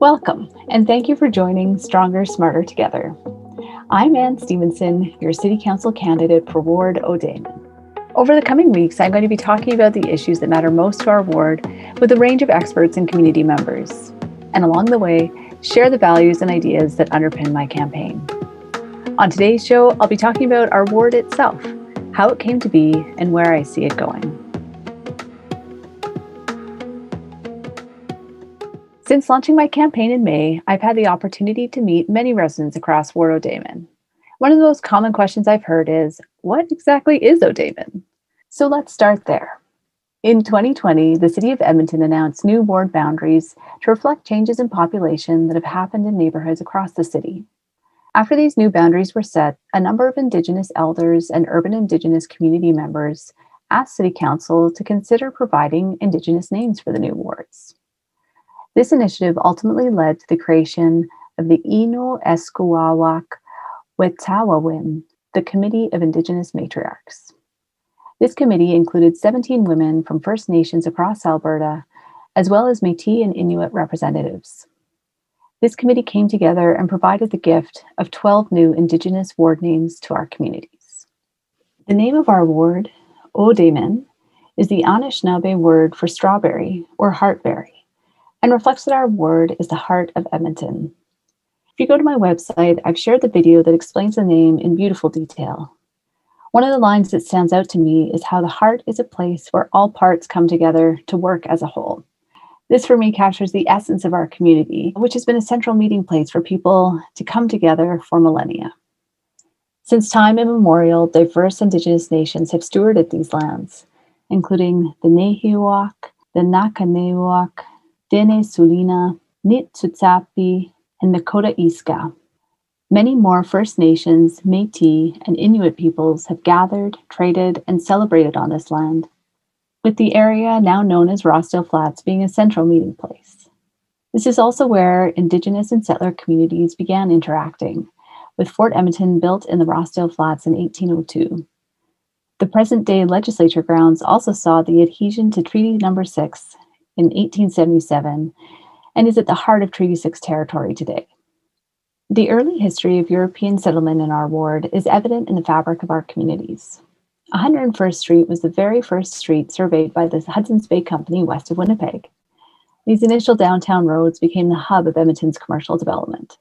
Welcome, and thank you for joining Stronger, Smarter Together. I'm Ann Stevenson, your City Council candidate for Ward O-day'min. Over the coming weeks, I'm going to be talking about the issues that matter most to our ward with a range of experts and community members. And along the way, share the values and ideas that underpin my campaign. On today's show, I'll be talking about our ward itself, how it came to be, and where I see it going. Since launching my campaign in May, I've had the opportunity to meet many residents across Ward O-day'min. One of the most common questions I've heard is, what exactly is O-day'min? So let's start there. In 2020, the City of Edmonton announced new ward boundaries to reflect changes in population that have happened in neighborhoods across the city. After these new boundaries were set, a number of Indigenous elders and urban Indigenous community members asked City Council to consider providing Indigenous names for the new wards. This initiative ultimately led to the creation of the Ino Eskuawak Wet'awawin, the Committee of Indigenous Matriarchs. This committee included 17 women from First Nations across Alberta, as well as Metis and Inuit representatives. This committee came together and provided the gift of 12 new Indigenous ward names to our communities. The name of our ward, O-day'min, is the Anishinaabe word for strawberry or heartberry and reflects that our ward is the heart of Edmonton. If you go to my website, I've shared the video that explains the name in beautiful detail. One of the lines that stands out to me is how the heart is a place where all parts come together to work as a whole. This for me captures the essence of our community, which has been a central meeting place for people to come together for millennia. Since time immemorial, diverse Indigenous nations have stewarded these lands, including the Nehiyawak, the Nakanewak, Dene Sulina, Niitsitapi, and Nakota Isga. Many more First Nations, Metis, and Inuit peoples have gathered, traded, and celebrated on this land, with the area now known as Rossdale Flats being a central meeting place. This is also where Indigenous and settler communities began interacting, with Fort Edmonton built in the Rossdale Flats in 1802. The present day legislature grounds also saw the adhesion to Treaty Number 6 in 1877 and is at the heart of Treaty 6 territory today. The early history of European settlement in our ward is evident in the fabric of our communities. 101st Street was the very first street surveyed by the Hudson's Bay Company west of Winnipeg. These initial downtown roads became the hub of Edmonton's commercial development.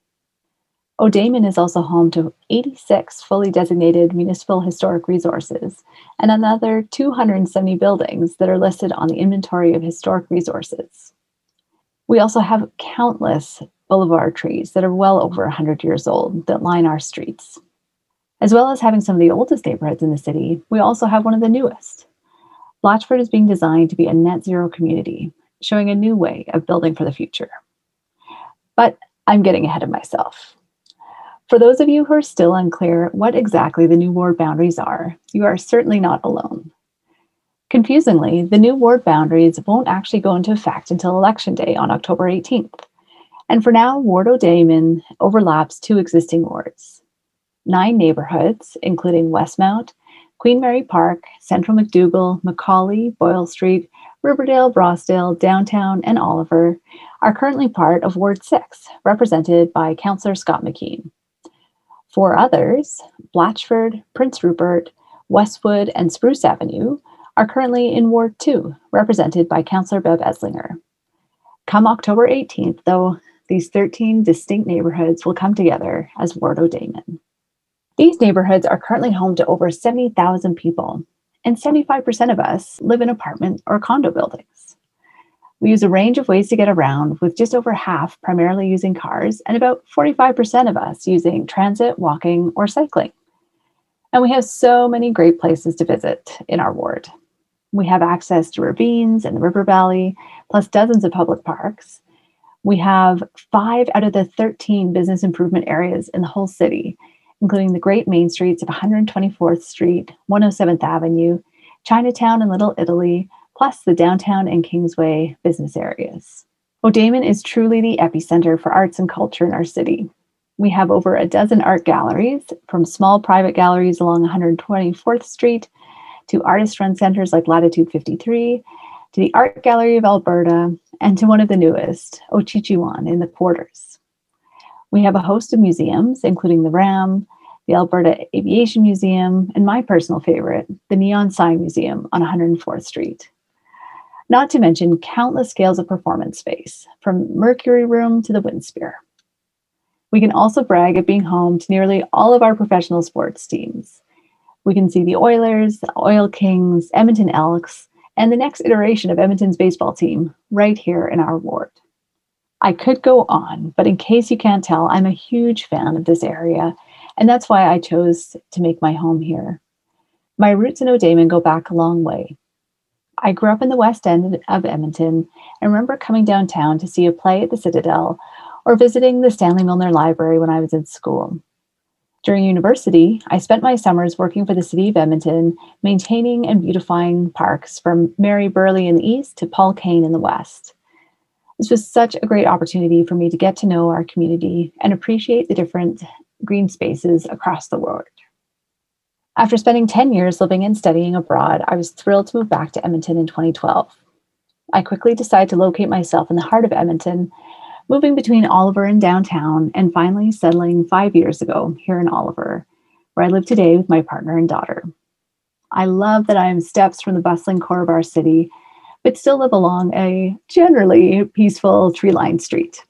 O'Damon is also home to 86 fully designated municipal historic resources and another 270 buildings that are listed on the inventory of historic resources. We also have countless boulevard trees that are well over 100 years old that line our streets. As well as having some of the oldest neighborhoods in the city, we also have one of the newest. Blatchford is being designed to be a net zero community, showing a new way of building for the future. But I'm getting ahead of myself. For those of you who are still unclear what exactly the new ward boundaries are, you are certainly not alone. Confusingly, the new ward boundaries won't actually go into effect until Election Day on October 18th. And for now, Ward O-day'min overlaps two existing wards. Nine neighborhoods, including Westmount, Queen Mary Park, Central McDougall, McCauley, Boyle Street, Riverdale, Rossdale, Downtown, and Oliver, are currently part of Ward 6, represented by Councillor Scott McKeen. Four others, Blatchford, Prince Rupert, Westwood, and Spruce Avenue, are currently in Ward 2, represented by Councillor Bev Esslinger. Come October 18th, though, these 13 distinct neighborhoods will come together as Ward O-day'min. These neighborhoods are currently home to over 70,000 people, and 75% of us live in apartment or condo buildings. We use a range of ways to get around, with just over half primarily using cars and about 45% of us using transit, walking, or cycling. And we have so many great places to visit in our ward. We have access to ravines and the river valley, plus dozens of public parks. We have five out of the 13 business improvement areas in the whole city, including the great main streets of 124th Street, 107th Avenue, Chinatown and Little Italy, plus the downtown and Kingsway business areas. O-day'min is truly the epicenter for arts and culture in our city. We have over a dozen art galleries, from small private galleries along 124th Street to artist run centers like Latitude 53, to the Art Gallery of Alberta, and to one of the newest, Ociciwan in the Quarters. We have a host of museums, including the RAM, the Alberta Aviation Museum, and my personal favorite, the Neon Sign Museum on 104th Street. Not to mention countless scales of performance space, from Mercury Room to the Winspear. We can also brag at being home to nearly all of our professional sports teams. We can see the Oilers, the Oil Kings, Edmonton Elks, and the next iteration of Edmonton's baseball team right here in our ward. I could go on, but in case you can't tell, I'm a huge fan of this area, and that's why I chose to make my home here. My roots in O-day'min go back a long way. I grew up in the west end of Edmonton and remember coming downtown to see a play at the Citadel or visiting the Stanley Milner Library when I was in school. During university, I spent my summers working for the City of Edmonton, maintaining and beautifying parks from Mary Burlie in the east to Paul Kane in the west. This was such a great opportunity for me to get to know our community and appreciate the different green spaces across the world. After spending 10 years living and studying abroad, I was thrilled to move back to Edmonton in 2012. I quickly decided to locate myself in the heart of Edmonton moving between Oliver and downtown, and finally settling five years ago here in Oliver, where I live today with my partner and daughter. I love that I am steps from the bustling core of our city, but still live along a generally peaceful tree lined street.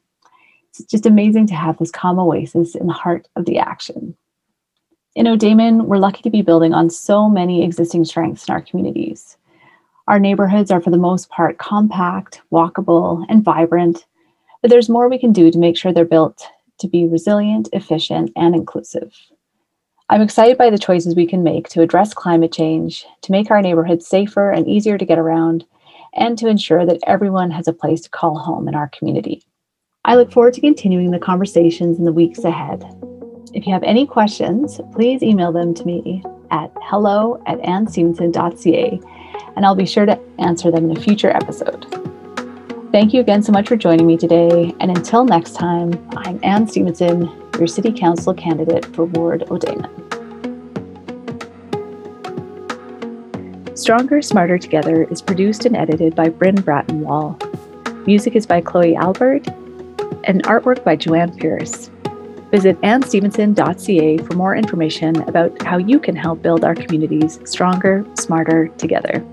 It's just amazing to have this calm oasis in the heart of the action. In O-day'min, we're lucky to be building on so many existing strengths in our communities. Our neighborhoods are, for the most part, compact, walkable, and vibrant, but there's more we can do to make sure they're built to be resilient, efficient, and inclusive. I'm excited by the choices we can make to address climate change, to make our neighborhoods safer and easier to get around, and to ensure that everyone has a place to call home in our community. I look forward to continuing the conversations in the weeks ahead. If you have any questions, please email them to me at hello at annstevenson.ca, and I'll be sure to answer them in a future episode. Thank you again so much for joining me today. And until next time, I'm Ann Stevenson, your City Council candidate for Ward O-day'min. Stronger, Smarter Together is produced and edited by Bryn Brattonwall. Music is by Chloe Albert and artwork by Joanne Pierce. Visit annstevenson.ca for more information about how you can help build our communities stronger, smarter together.